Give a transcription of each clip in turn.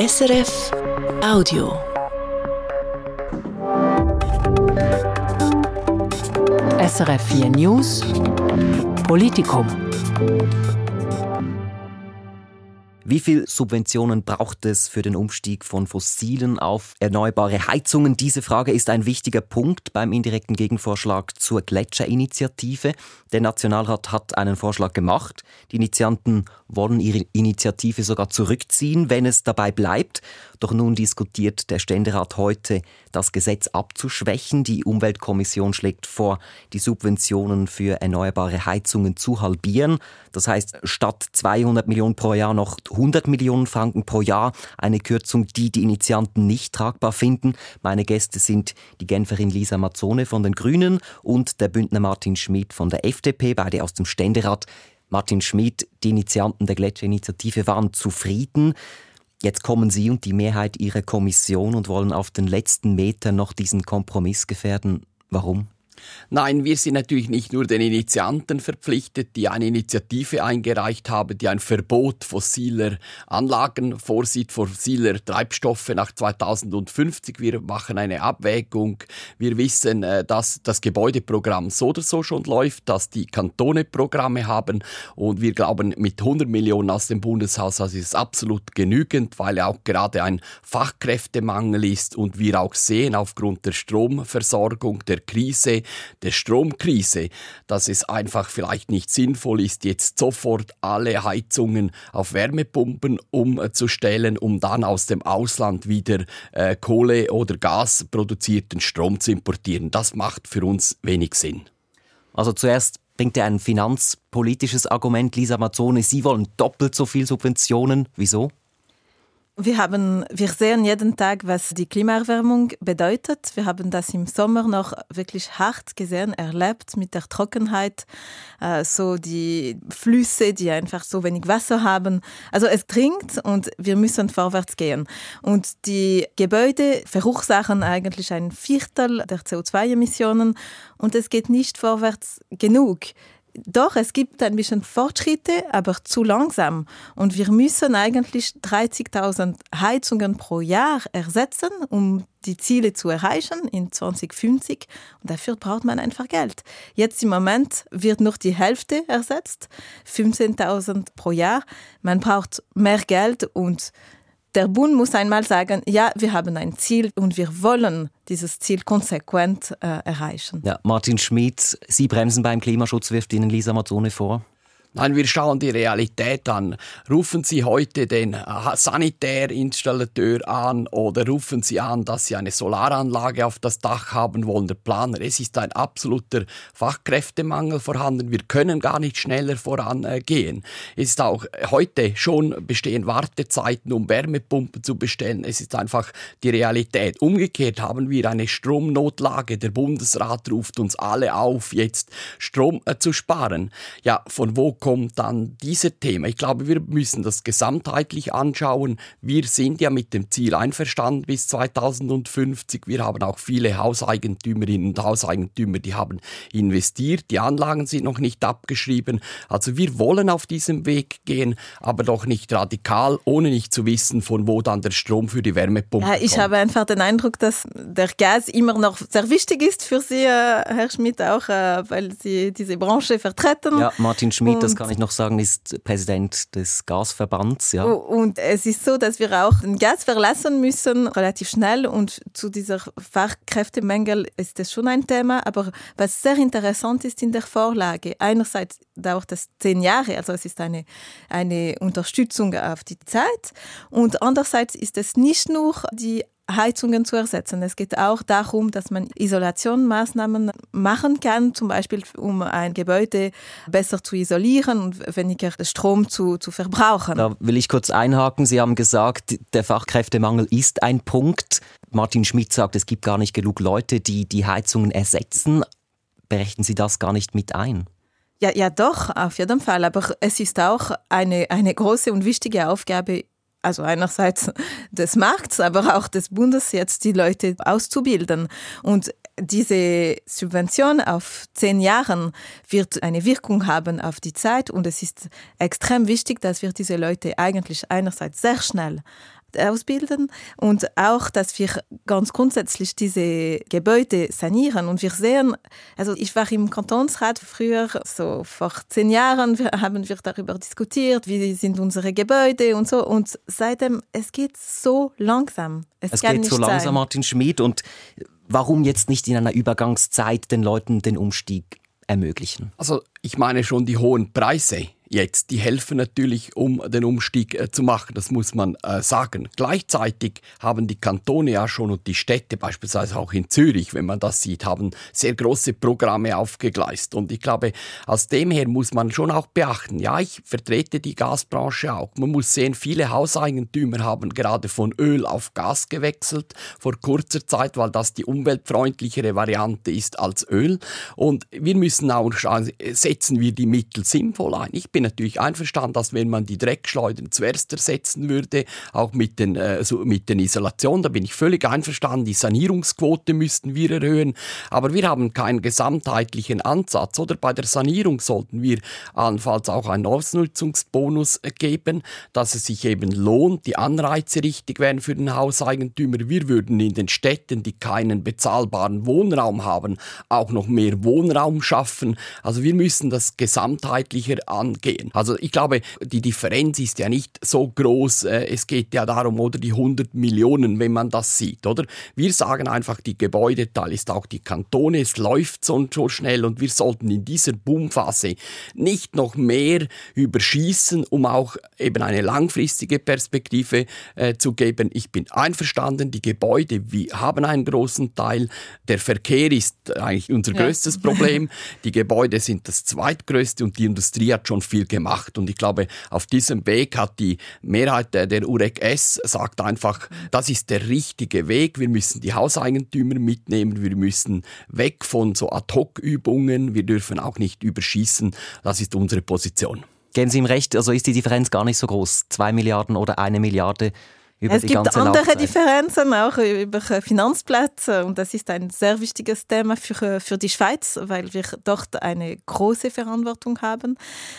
SRF Audio. SRF 4 News Politikum. Wie viel Subventionen braucht es für den Umstieg von fossilen auf erneuerbare Heizungen? Diese Frage ist ein wichtiger Punkt beim indirekten Gegenvorschlag zur Gletscherinitiative. Der Nationalrat hat einen Vorschlag gemacht. Die Initianten wollen ihre Initiative sogar zurückziehen, wenn es dabei bleibt. Doch nun diskutiert der Ständerat heute, das Gesetz abzuschwächen. Die Umweltkommission schlägt vor, die Subventionen für erneuerbare Heizungen zu halbieren. Das heißt, statt 200 Millionen pro Jahr noch 100 Millionen Franken pro Jahr. Eine Kürzung, die die Initianten nicht tragbar finden. Meine Gäste sind die Genferin Lisa Mazzone von den Grünen und der Bündner Martin Schmid von der FDP, beide aus dem Ständerat. Martin Schmid, die Initianten der Gletscherinitiative waren zufrieden. Jetzt kommen Sie und die Mehrheit Ihrer Kommission und wollen auf den letzten Meter noch diesen Kompromiss gefährden. Warum? Nein, wir sind natürlich nicht nur den Initianten verpflichtet, die eine Initiative eingereicht haben, die ein Verbot fossiler Anlagen vorsieht, fossiler Treibstoffe nach 2050. Wir machen eine Abwägung. Wir wissen, äh, dass das Gebäudeprogramm so oder so schon läuft, dass die Kantone Programme haben und wir glauben, mit 100 Millionen aus dem Bundeshaushalt ist es absolut genügend, weil auch gerade ein Fachkräftemangel ist und wir auch sehen, aufgrund der Stromversorgung, der Krise, der Stromkrise, dass es einfach vielleicht nicht sinnvoll ist, jetzt sofort alle Heizungen auf Wärmepumpen umzustellen, um dann aus dem Ausland wieder äh, Kohle oder Gas produzierten Strom zu importieren. Das macht für uns wenig Sinn. Also zuerst bringt er ein finanzpolitisches Argument, Lisa Mazzone. Sie wollen doppelt so viel Subventionen. Wieso? Wir, haben, wir sehen jeden Tag, was die Klimaerwärmung bedeutet. Wir haben das im Sommer noch wirklich hart gesehen, erlebt mit der Trockenheit, äh, so die Flüsse, die einfach so wenig Wasser haben. Also es dringt und wir müssen vorwärts gehen. Und die Gebäude verursachen eigentlich ein Viertel der CO2-Emissionen und es geht nicht vorwärts genug doch, es gibt ein bisschen Fortschritte, aber zu langsam. Und wir müssen eigentlich 30.000 Heizungen pro Jahr ersetzen, um die Ziele zu erreichen in 2050. Und dafür braucht man einfach Geld. Jetzt im Moment wird nur die Hälfte ersetzt, 15.000 pro Jahr. Man braucht mehr Geld und der Bund muss einmal sagen, ja, wir haben ein Ziel und wir wollen dieses Ziel konsequent äh, erreichen. Ja, Martin Schmidt, Sie bremsen beim Klimaschutz, wirft Ihnen Lisa Mazzone vor. Nein, wir schauen die Realität an. Rufen Sie heute den äh, Sanitärinstallateur an oder rufen Sie an, dass Sie eine Solaranlage auf das Dach haben wollen, der Planer. Es ist ein absoluter Fachkräftemangel vorhanden. Wir können gar nicht schneller vorangehen. Es ist auch heute schon bestehen Wartezeiten, um Wärmepumpen zu bestellen. Es ist einfach die Realität. Umgekehrt haben wir eine Stromnotlage. Der Bundesrat ruft uns alle auf, jetzt Strom äh, zu sparen. Ja, von wo kommt dann dieses Thema? Ich glaube, wir müssen das gesamtheitlich anschauen. Wir sind ja mit dem Ziel einverstanden bis 2050. Wir haben auch viele Hauseigentümerinnen und Hauseigentümer, die haben investiert. Die Anlagen sind noch nicht abgeschrieben. Also wir wollen auf diesem Weg gehen, aber doch nicht radikal, ohne nicht zu wissen, von wo dann der Strom für die Wärmepumpe ja, ich kommt. habe einfach den Eindruck, dass der Gas immer noch sehr wichtig ist für Sie, äh, Herr Schmidt, auch äh, weil Sie diese Branche vertreten. Ja, Martin Schmidt, das kann ich noch sagen, ist Präsident des Gasverbands. Ja. Und es ist so, dass wir auch den Gas verlassen müssen, relativ schnell. Und zu dieser Fachkräftemangel ist das schon ein Thema. Aber was sehr interessant ist in der Vorlage, einerseits dauert das zehn Jahre, also es ist eine, eine Unterstützung auf die Zeit. Und andererseits ist es nicht nur die Heizungen zu ersetzen. Es geht auch darum, dass man Isolationsmaßnahmen machen kann, zum Beispiel um ein Gebäude besser zu isolieren und weniger Strom zu, zu verbrauchen. Da will ich kurz einhaken. Sie haben gesagt, der Fachkräftemangel ist ein Punkt. Martin Schmidt sagt, es gibt gar nicht genug Leute, die die Heizungen ersetzen. Berechnen Sie das gar nicht mit ein? Ja, ja, doch, auf jeden Fall. Aber es ist auch eine, eine große und wichtige Aufgabe also einerseits des Markts, aber auch des Bundes, jetzt die Leute auszubilden. Und diese Subvention auf zehn Jahren wird eine Wirkung haben auf die Zeit und es ist extrem wichtig, dass wir diese Leute eigentlich einerseits sehr schnell ausbilden und auch, dass wir ganz grundsätzlich diese Gebäude sanieren. Und wir sehen, also ich war im Kantonsrat früher, so vor zehn Jahren, haben wir darüber diskutiert, wie sind unsere Gebäude und so. Und seitdem, es geht so langsam. Es, es geht so langsam, sein. Martin Schmid. Und warum jetzt nicht in einer Übergangszeit den Leuten den Umstieg ermöglichen? Also ich meine schon die hohen Preise jetzt. Die helfen natürlich, um den Umstieg äh, zu machen, das muss man äh, sagen. Gleichzeitig haben die Kantone ja schon und die Städte, beispielsweise auch in Zürich, wenn man das sieht, haben sehr große Programme aufgegleist. Und ich glaube, aus dem her muss man schon auch beachten, ja, ich vertrete die Gasbranche auch. Man muss sehen, viele Hauseigentümer haben gerade von Öl auf Gas gewechselt vor kurzer Zeit, weil das die umweltfreundlichere Variante ist als Öl. Und wir müssen auch schauen, setzen wir die Mittel sinnvoll ein. Ich bin bin natürlich einverstanden, dass wenn man die Dreckschleudern zuerst ersetzen würde, auch mit den, äh, so mit den Isolationen, da bin ich völlig einverstanden. Die Sanierungsquote müssten wir erhöhen, aber wir haben keinen gesamtheitlichen Ansatz. Oder bei der Sanierung sollten wir allenfalls auch einen Ausnutzungsbonus geben, dass es sich eben lohnt, die Anreize richtig wären für den Hauseigentümer. Wir würden in den Städten, die keinen bezahlbaren Wohnraum haben, auch noch mehr Wohnraum schaffen. Also wir müssen das gesamtheitlicher angehen gehen. Also ich glaube, die Differenz ist ja nicht so groß. Äh, es geht ja darum, oder die 100 Millionen, wenn man das sieht, oder? Wir sagen einfach, die Gebäudeteil ist auch die Kantone, es läuft so, so schnell und wir sollten in dieser Boomphase nicht noch mehr überschießen, um auch eben eine langfristige Perspektive äh, zu geben. Ich bin einverstanden, die Gebäude wir haben einen großen Teil. Der Verkehr ist eigentlich unser ja. größtes Problem. Die Gebäude sind das zweitgrößte und die Industrie hat schon viel viel gemacht. Und ich glaube, auf diesem Weg hat die Mehrheit der, der UREC S sagt einfach, das ist der richtige Weg. Wir müssen die Hauseigentümer mitnehmen. Wir müssen weg von so Ad-Hoc-Übungen. Wir dürfen auch nicht überschießen. Das ist unsere Position. Gehen Sie ihm recht, also ist die Differenz gar nicht so groß. Zwei Milliarden oder eine Milliarde über es gibt andere. Differenzen auch über Finanzplätze und das ist ein sehr wichtiges Thema für, für die Schweiz, weil wir dort eine große Verantwortung haben.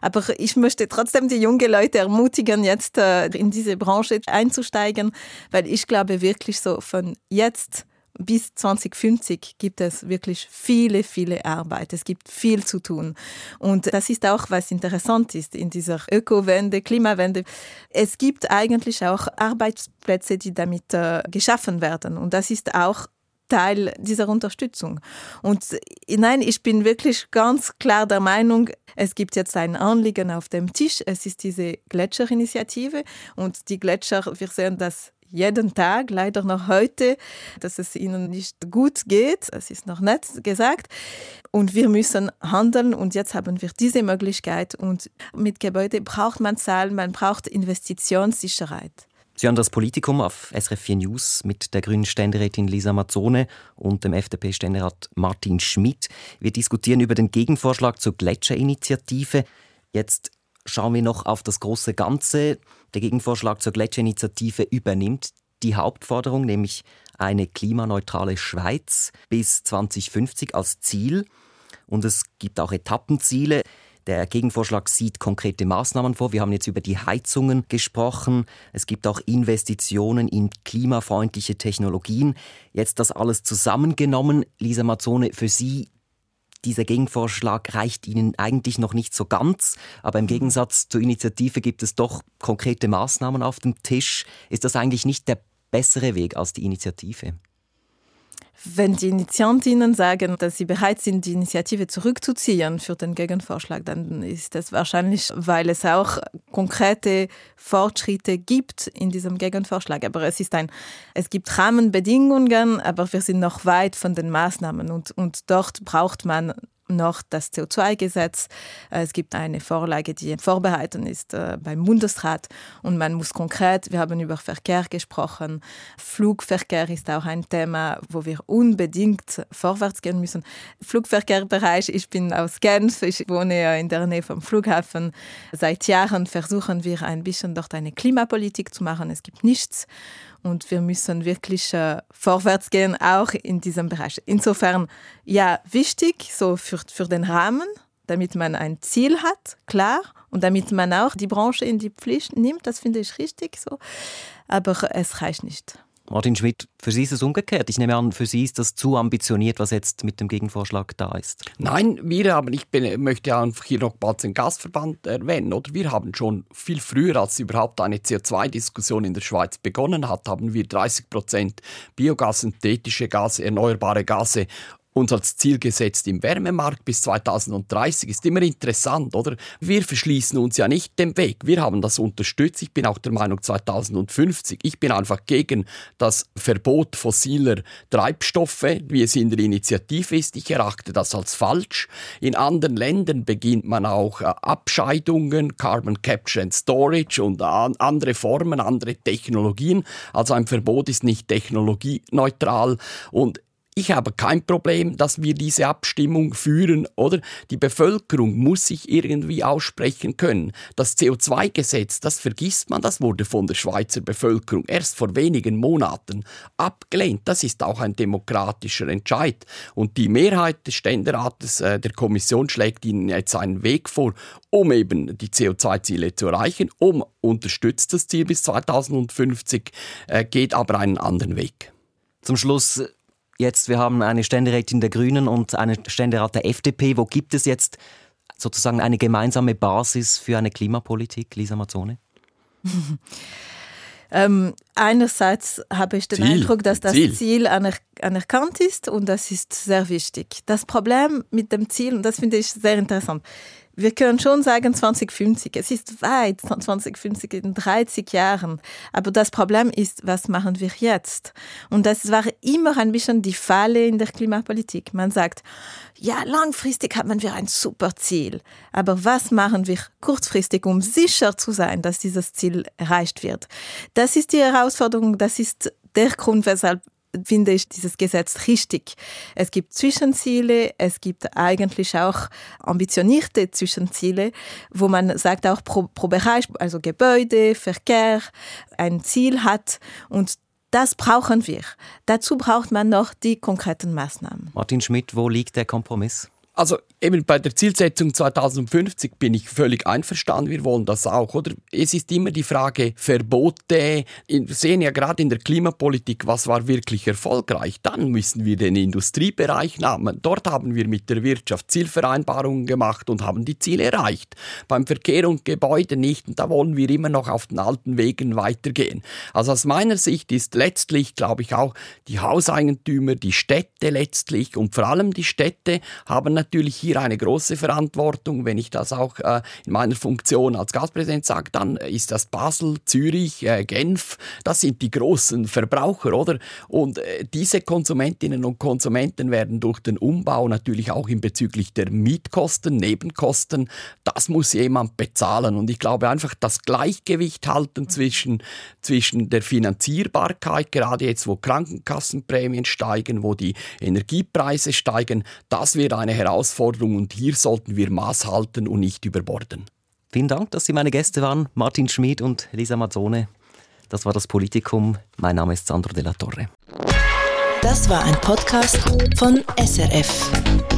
Aber ich möchte trotzdem die jungen Leute ermutigen, jetzt äh, in diese Branche einzusteigen, weil ich glaube wirklich so von jetzt bis 2050 gibt es wirklich viele, viele Arbeit. Es gibt viel zu tun. Und das ist auch, was interessant ist in dieser Ökowende, Klimawende. Es gibt eigentlich auch Arbeitsplätze, die damit äh, geschaffen werden. Und das ist auch Teil dieser Unterstützung. Und nein, ich bin wirklich ganz klar der Meinung, es gibt jetzt ein Anliegen auf dem Tisch. Es ist diese Gletscherinitiative und die Gletscher, wir sehen das jeden Tag, leider noch heute, dass es ihnen nicht gut geht. Es ist noch nicht gesagt. Und wir müssen handeln und jetzt haben wir diese Möglichkeit. Und mit Gebäude braucht man Zahlen, man braucht Investitionssicherheit. Sie hören das Politikum auf SRF 4 News mit der grünen Ständerätin Lisa Mazzone und dem FDP-Ständerat Martin Schmidt. Wir diskutieren über den Gegenvorschlag zur Gletscherinitiative. Jetzt schauen wir noch auf das große Ganze. Der Gegenvorschlag zur Gletscherinitiative übernimmt die Hauptforderung, nämlich eine klimaneutrale Schweiz bis 2050 als Ziel. Und es gibt auch Etappenziele. Der Gegenvorschlag sieht konkrete Maßnahmen vor. Wir haben jetzt über die Heizungen gesprochen. Es gibt auch Investitionen in klimafreundliche Technologien. Jetzt das alles zusammengenommen. Lisa Mazzone, für Sie dieser Gegenvorschlag reicht Ihnen eigentlich noch nicht so ganz, aber im Gegensatz zur Initiative gibt es doch konkrete Maßnahmen auf dem Tisch. Ist das eigentlich nicht der bessere Weg als die Initiative? Wenn die Initiantinnen sagen, dass sie bereit sind, die Initiative zurückzuziehen für den Gegenvorschlag, dann ist das wahrscheinlich, weil es auch konkrete Fortschritte gibt in diesem Gegenvorschlag. Aber es ist ein, es gibt Rahmenbedingungen, aber wir sind noch weit von den Maßnahmen und, und dort braucht man noch das CO2-Gesetz. Äh, es gibt eine Vorlage, die vorbehalten ist äh, beim Bundesrat und man muss konkret, wir haben über Verkehr gesprochen, Flugverkehr ist auch ein Thema, wo wir unbedingt vorwärts gehen müssen. Flugverkehrbereich, ich bin aus Genf, ich wohne in der Nähe vom Flughafen. Seit Jahren versuchen wir ein bisschen dort eine Klimapolitik zu machen. Es gibt nichts und wir müssen wirklich äh, vorwärts gehen, auch in diesem Bereich. Insofern, ja, wichtig, so für, für den Rahmen, damit man ein Ziel hat, klar, und damit man auch die Branche in die Pflicht nimmt, das finde ich richtig so. aber es reicht nicht. Martin Schmidt, für Sie ist es umgekehrt. Ich nehme an, für Sie ist das zu ambitioniert, was jetzt mit dem Gegenvorschlag da ist. Nein, wir haben, ich bin, möchte einfach hier noch bald den Gasverband erwähnen, oder? Wir haben schon viel früher, als überhaupt eine CO2-Diskussion in der Schweiz begonnen hat, haben wir 30 Prozent Biogas, synthetische Gase, erneuerbare Gase uns als Ziel gesetzt im Wärmemarkt bis 2030. Ist immer interessant, oder? Wir verschließen uns ja nicht dem Weg. Wir haben das unterstützt. Ich bin auch der Meinung 2050. Ich bin einfach gegen das Verbot fossiler Treibstoffe, wie es in der Initiative ist. Ich erachte das als falsch. In anderen Ländern beginnt man auch äh, Abscheidungen, Carbon Capture and Storage und andere Formen, andere Technologien. Also ein Verbot ist nicht technologieneutral und ich habe kein Problem, dass wir diese Abstimmung führen, oder? Die Bevölkerung muss sich irgendwie aussprechen können. Das CO2-Gesetz, das vergisst man, das wurde von der Schweizer Bevölkerung erst vor wenigen Monaten abgelehnt. Das ist auch ein demokratischer Entscheid. Und die Mehrheit des Ständerates äh, der Kommission schlägt Ihnen jetzt einen Weg vor, um eben die CO2-Ziele zu erreichen, um unterstützt das Ziel bis 2050, äh, geht aber einen anderen Weg. Zum Schluss jetzt, wir haben eine Ständerätin der Grünen und einen Ständerat der FDP. Wo gibt es jetzt sozusagen eine gemeinsame Basis für eine Klimapolitik, Lisa Mazzone? ähm, einerseits habe ich den Ziel. Eindruck, dass das Ziel, Ziel aner anerkannt ist und das ist sehr wichtig. Das Problem mit dem Ziel, und das finde ich sehr interessant, wir können schon sagen 2050. Es ist weit, 2050 in 30 Jahren. Aber das Problem ist, was machen wir jetzt? Und das war immer ein bisschen die Falle in der Klimapolitik. Man sagt, ja, langfristig haben wir ein super Ziel. Aber was machen wir kurzfristig, um sicher zu sein, dass dieses Ziel erreicht wird? Das ist die Herausforderung. Das ist der Grund, weshalb finde ich dieses Gesetz richtig. Es gibt Zwischenziele, es gibt eigentlich auch ambitionierte Zwischenziele, wo man sagt auch pro, pro Bereich, also Gebäude, Verkehr, ein Ziel hat und das brauchen wir. Dazu braucht man noch die konkreten Maßnahmen. Martin Schmidt, wo liegt der Kompromiss? Also eben bei der Zielsetzung 2050 bin ich völlig einverstanden. Wir wollen das auch, oder? Es ist immer die Frage Verbote. Wir sehen ja gerade in der Klimapolitik, was war wirklich erfolgreich. Dann müssen wir den Industriebereich nehmen. Dort haben wir mit der Wirtschaft Zielvereinbarungen gemacht und haben die Ziele erreicht. Beim Verkehr und Gebäude nicht. Und da wollen wir immer noch auf den alten Wegen weitergehen. Also aus meiner Sicht ist letztlich, glaube ich, auch die Hauseigentümer, die Städte letztlich und vor allem die Städte haben natürlich hier eine große Verantwortung. Wenn ich das auch äh, in meiner Funktion als Gastpräsident sage, dann ist das Basel, Zürich, äh, Genf, das sind die großen Verbraucher, oder? Und äh, diese Konsumentinnen und Konsumenten werden durch den Umbau natürlich auch in bezüglich der Mietkosten, Nebenkosten, das muss jemand bezahlen. Und ich glaube einfach das Gleichgewicht halten zwischen, zwischen der Finanzierbarkeit, gerade jetzt, wo Krankenkassenprämien steigen, wo die Energiepreise steigen, das wird eine Herausforderung Herausforderung und hier sollten wir Maß halten und nicht überborden. Vielen Dank, dass Sie meine Gäste waren, Martin Schmid und Lisa Mazzone. Das war das Politikum. Mein Name ist Sandro de la Torre. Das war ein Podcast von SRF.